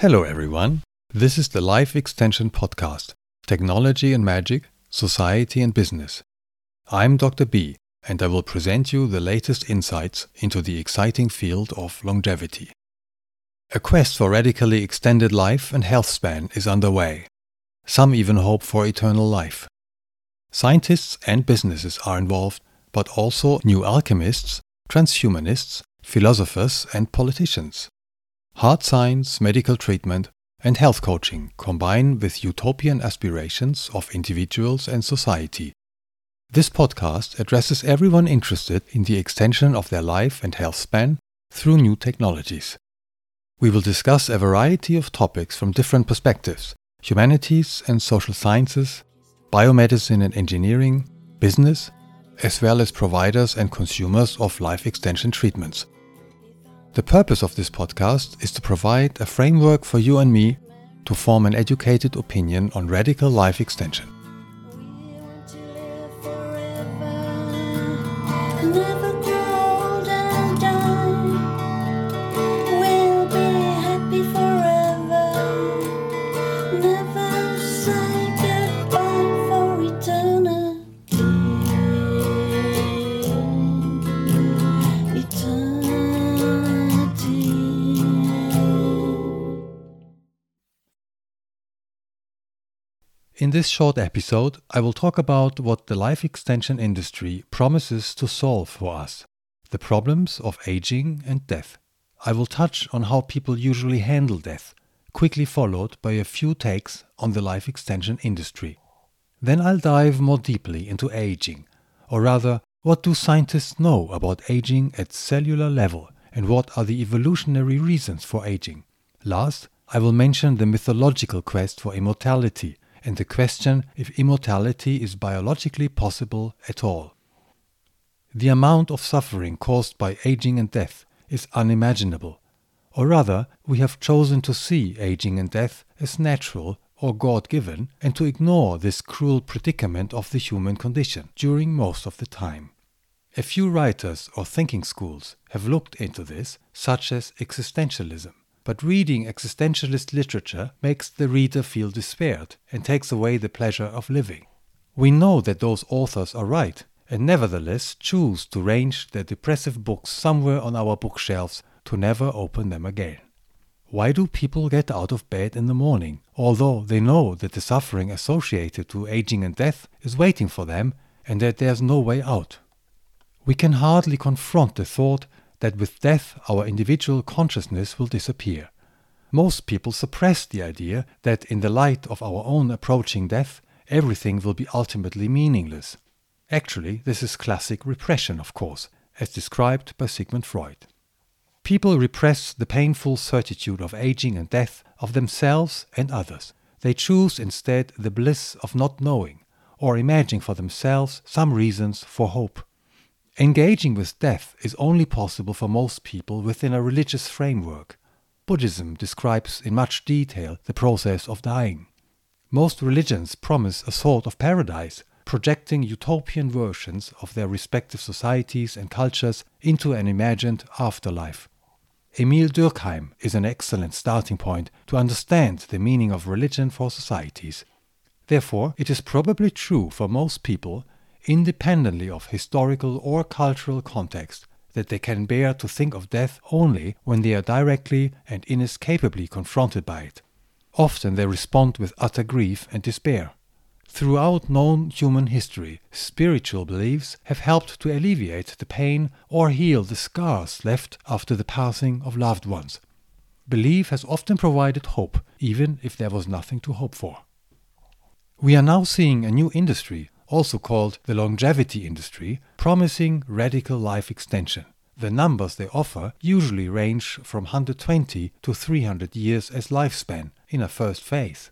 Hello, everyone. This is the Life Extension Podcast Technology and Magic, Society and Business. I'm Dr. B, and I will present you the latest insights into the exciting field of longevity. A quest for radically extended life and health span is underway. Some even hope for eternal life. Scientists and businesses are involved, but also new alchemists, transhumanists, philosophers, and politicians. Hard science, medical treatment, and health coaching combine with utopian aspirations of individuals and society. This podcast addresses everyone interested in the extension of their life and health span through new technologies. We will discuss a variety of topics from different perspectives humanities and social sciences, biomedicine and engineering, business, as well as providers and consumers of life extension treatments. The purpose of this podcast is to provide a framework for you and me to form an educated opinion on radical life extension. In this short episode, I will talk about what the life extension industry promises to solve for us the problems of aging and death. I will touch on how people usually handle death, quickly followed by a few takes on the life extension industry. Then I'll dive more deeply into aging, or rather, what do scientists know about aging at cellular level and what are the evolutionary reasons for aging? Last, I will mention the mythological quest for immortality and the question if immortality is biologically possible at all. The amount of suffering caused by aging and death is unimaginable, or rather, we have chosen to see aging and death as natural or God given and to ignore this cruel predicament of the human condition during most of the time. A few writers or thinking schools have looked into this, such as existentialism. But reading existentialist literature makes the reader feel despaired and takes away the pleasure of living. We know that those authors are right, and nevertheless choose to range their depressive books somewhere on our bookshelves to never open them again. Why do people get out of bed in the morning, although they know that the suffering associated to aging and death is waiting for them and that there's no way out? We can hardly confront the thought that with death our individual consciousness will disappear. Most people suppress the idea that in the light of our own approaching death, everything will be ultimately meaningless. Actually, this is classic repression, of course, as described by Sigmund Freud. People repress the painful certitude of aging and death of themselves and others. They choose instead the bliss of not knowing, or imagining for themselves some reasons for hope. Engaging with death is only possible for most people within a religious framework. Buddhism describes in much detail the process of dying. Most religions promise a sort of paradise, projecting utopian versions of their respective societies and cultures into an imagined afterlife. Emil Durkheim is an excellent starting point to understand the meaning of religion for societies. Therefore, it is probably true for most people independently of historical or cultural context, that they can bear to think of death only when they are directly and inescapably confronted by it. Often they respond with utter grief and despair. Throughout known human history, spiritual beliefs have helped to alleviate the pain or heal the scars left after the passing of loved ones. Belief has often provided hope, even if there was nothing to hope for. We are now seeing a new industry also called the longevity industry, promising radical life extension. The numbers they offer usually range from 120 to 300 years as lifespan in a first phase.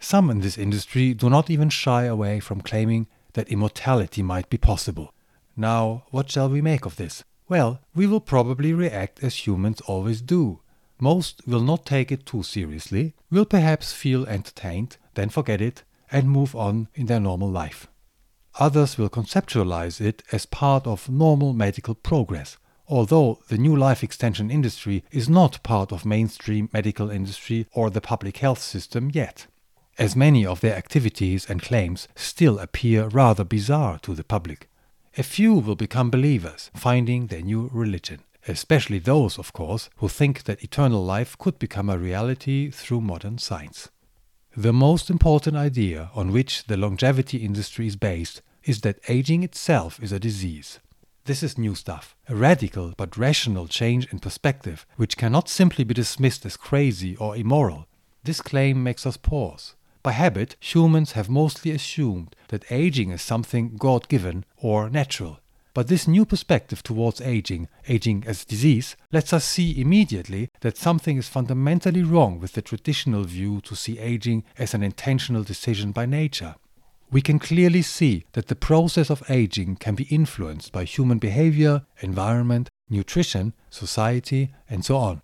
Some in this industry do not even shy away from claiming that immortality might be possible. Now, what shall we make of this? Well, we will probably react as humans always do. Most will not take it too seriously, will perhaps feel entertained, then forget it, and move on in their normal life. Others will conceptualize it as part of normal medical progress, although the new life extension industry is not part of mainstream medical industry or the public health system yet, as many of their activities and claims still appear rather bizarre to the public. A few will become believers, finding their new religion, especially those, of course, who think that eternal life could become a reality through modern science. The most important idea on which the longevity industry is based is that aging itself is a disease. This is new stuff, a radical but rational change in perspective, which cannot simply be dismissed as crazy or immoral. This claim makes us pause. By habit, humans have mostly assumed that aging is something God given or natural. But this new perspective towards aging, aging as disease, lets us see immediately that something is fundamentally wrong with the traditional view to see aging as an intentional decision by nature we can clearly see that the process of aging can be influenced by human behavior, environment, nutrition, society, and so on.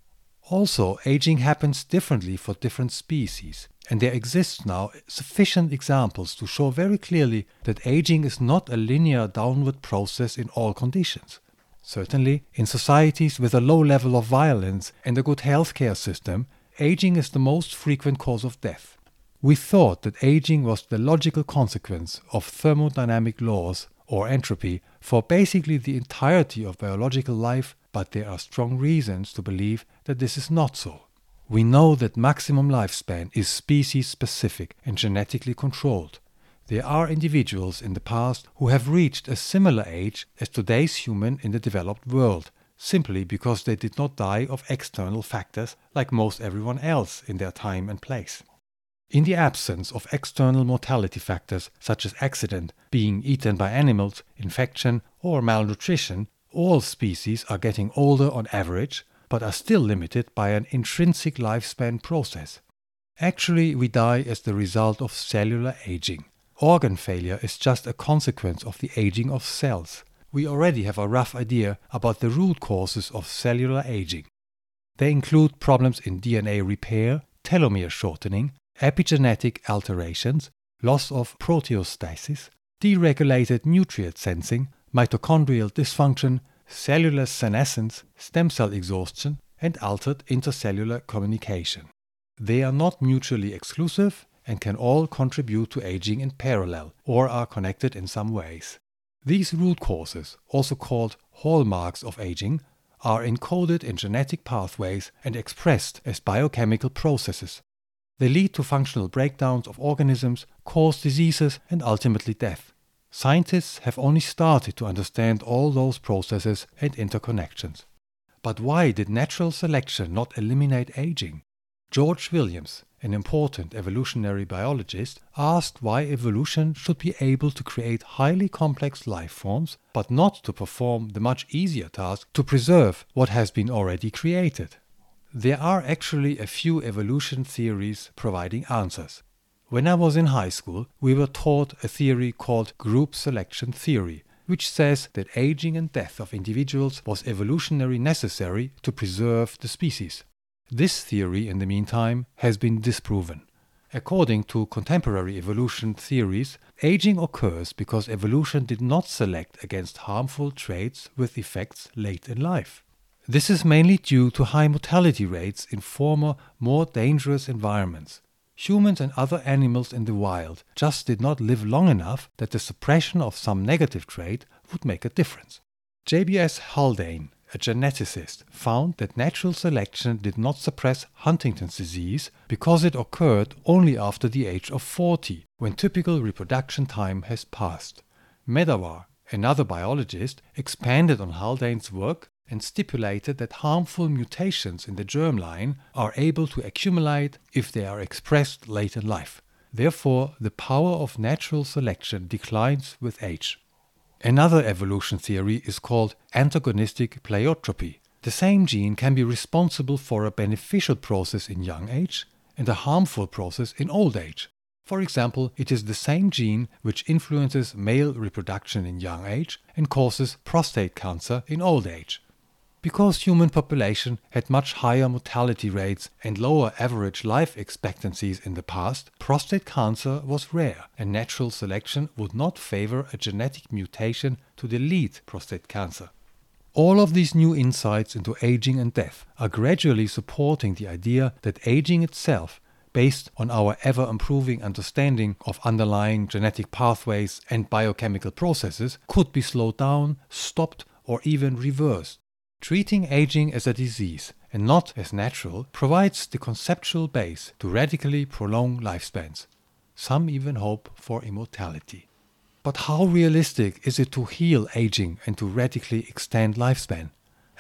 Also, aging happens differently for different species, and there exist now sufficient examples to show very clearly that aging is not a linear downward process in all conditions. Certainly, in societies with a low level of violence and a good healthcare system, aging is the most frequent cause of death. We thought that aging was the logical consequence of thermodynamic laws or entropy for basically the entirety of biological life, but there are strong reasons to believe that this is not so. We know that maximum lifespan is species specific and genetically controlled. There are individuals in the past who have reached a similar age as today's human in the developed world, simply because they did not die of external factors like most everyone else in their time and place. In the absence of external mortality factors such as accident, being eaten by animals, infection, or malnutrition, all species are getting older on average, but are still limited by an intrinsic lifespan process. Actually, we die as the result of cellular aging. Organ failure is just a consequence of the aging of cells. We already have a rough idea about the root causes of cellular aging. They include problems in DNA repair, telomere shortening, epigenetic alterations, loss of proteostasis, deregulated nutrient sensing, mitochondrial dysfunction, cellular senescence, stem cell exhaustion, and altered intercellular communication. They are not mutually exclusive and can all contribute to aging in parallel or are connected in some ways. These root causes, also called hallmarks of aging, are encoded in genetic pathways and expressed as biochemical processes they lead to functional breakdowns of organisms, cause diseases, and ultimately death. Scientists have only started to understand all those processes and interconnections. But why did natural selection not eliminate aging? George Williams, an important evolutionary biologist, asked why evolution should be able to create highly complex life forms, but not to perform the much easier task to preserve what has been already created. There are actually a few evolution theories providing answers. When I was in high school, we were taught a theory called group selection theory, which says that aging and death of individuals was evolutionary necessary to preserve the species. This theory, in the meantime, has been disproven. According to contemporary evolution theories, aging occurs because evolution did not select against harmful traits with effects late in life. This is mainly due to high mortality rates in former, more dangerous environments. Humans and other animals in the wild just did not live long enough that the suppression of some negative trait would make a difference. JBS Haldane, a geneticist, found that natural selection did not suppress Huntington's disease because it occurred only after the age of 40, when typical reproduction time has passed. Medawar, another biologist, expanded on Haldane's work and stipulated that harmful mutations in the germline are able to accumulate if they are expressed late in life. Therefore, the power of natural selection declines with age. Another evolution theory is called antagonistic pleiotropy. The same gene can be responsible for a beneficial process in young age and a harmful process in old age. For example, it is the same gene which influences male reproduction in young age and causes prostate cancer in old age. Because human population had much higher mortality rates and lower average life expectancies in the past, prostate cancer was rare and natural selection would not favor a genetic mutation to delete prostate cancer. All of these new insights into aging and death are gradually supporting the idea that aging itself, based on our ever improving understanding of underlying genetic pathways and biochemical processes, could be slowed down, stopped, or even reversed. Treating aging as a disease and not as natural provides the conceptual base to radically prolong lifespans. Some even hope for immortality. But how realistic is it to heal aging and to radically extend lifespan?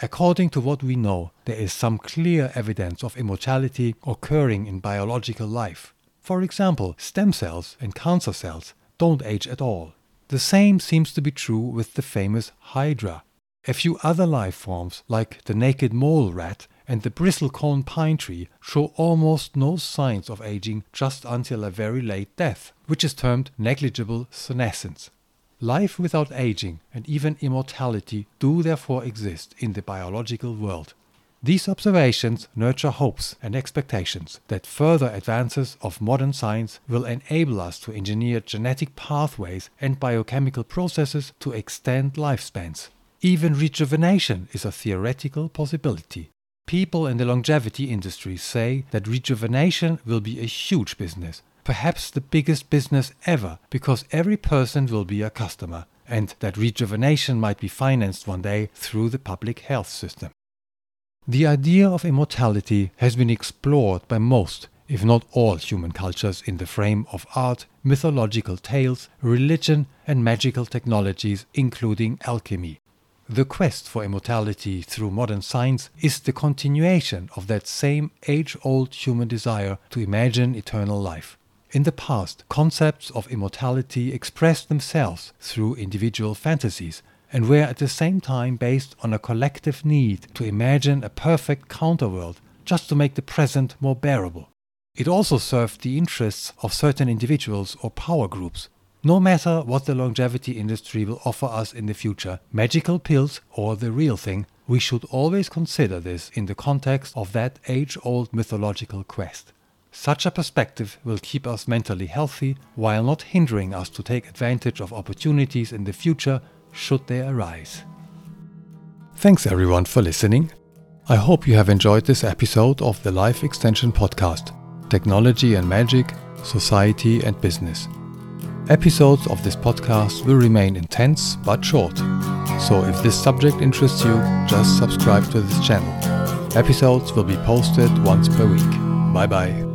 According to what we know, there is some clear evidence of immortality occurring in biological life. For example, stem cells and cancer cells don't age at all. The same seems to be true with the famous Hydra. A few other life forms, like the naked mole rat and the bristlecone pine tree, show almost no signs of aging just until a very late death, which is termed negligible senescence. Life without aging and even immortality do therefore exist in the biological world. These observations nurture hopes and expectations that further advances of modern science will enable us to engineer genetic pathways and biochemical processes to extend lifespans. Even rejuvenation is a theoretical possibility. People in the longevity industry say that rejuvenation will be a huge business, perhaps the biggest business ever, because every person will be a customer, and that rejuvenation might be financed one day through the public health system. The idea of immortality has been explored by most, if not all, human cultures in the frame of art, mythological tales, religion, and magical technologies, including alchemy. The quest for immortality through modern science is the continuation of that same age old human desire to imagine eternal life. In the past, concepts of immortality expressed themselves through individual fantasies and were at the same time based on a collective need to imagine a perfect counterworld just to make the present more bearable. It also served the interests of certain individuals or power groups no matter what the longevity industry will offer us in the future, magical pills or the real thing, we should always consider this in the context of that age old mythological quest. Such a perspective will keep us mentally healthy while not hindering us to take advantage of opportunities in the future should they arise. Thanks everyone for listening. I hope you have enjoyed this episode of the Life Extension Podcast Technology and Magic, Society and Business. Episodes of this podcast will remain intense but short, so if this subject interests you, just subscribe to this channel. Episodes will be posted once per week. Bye bye.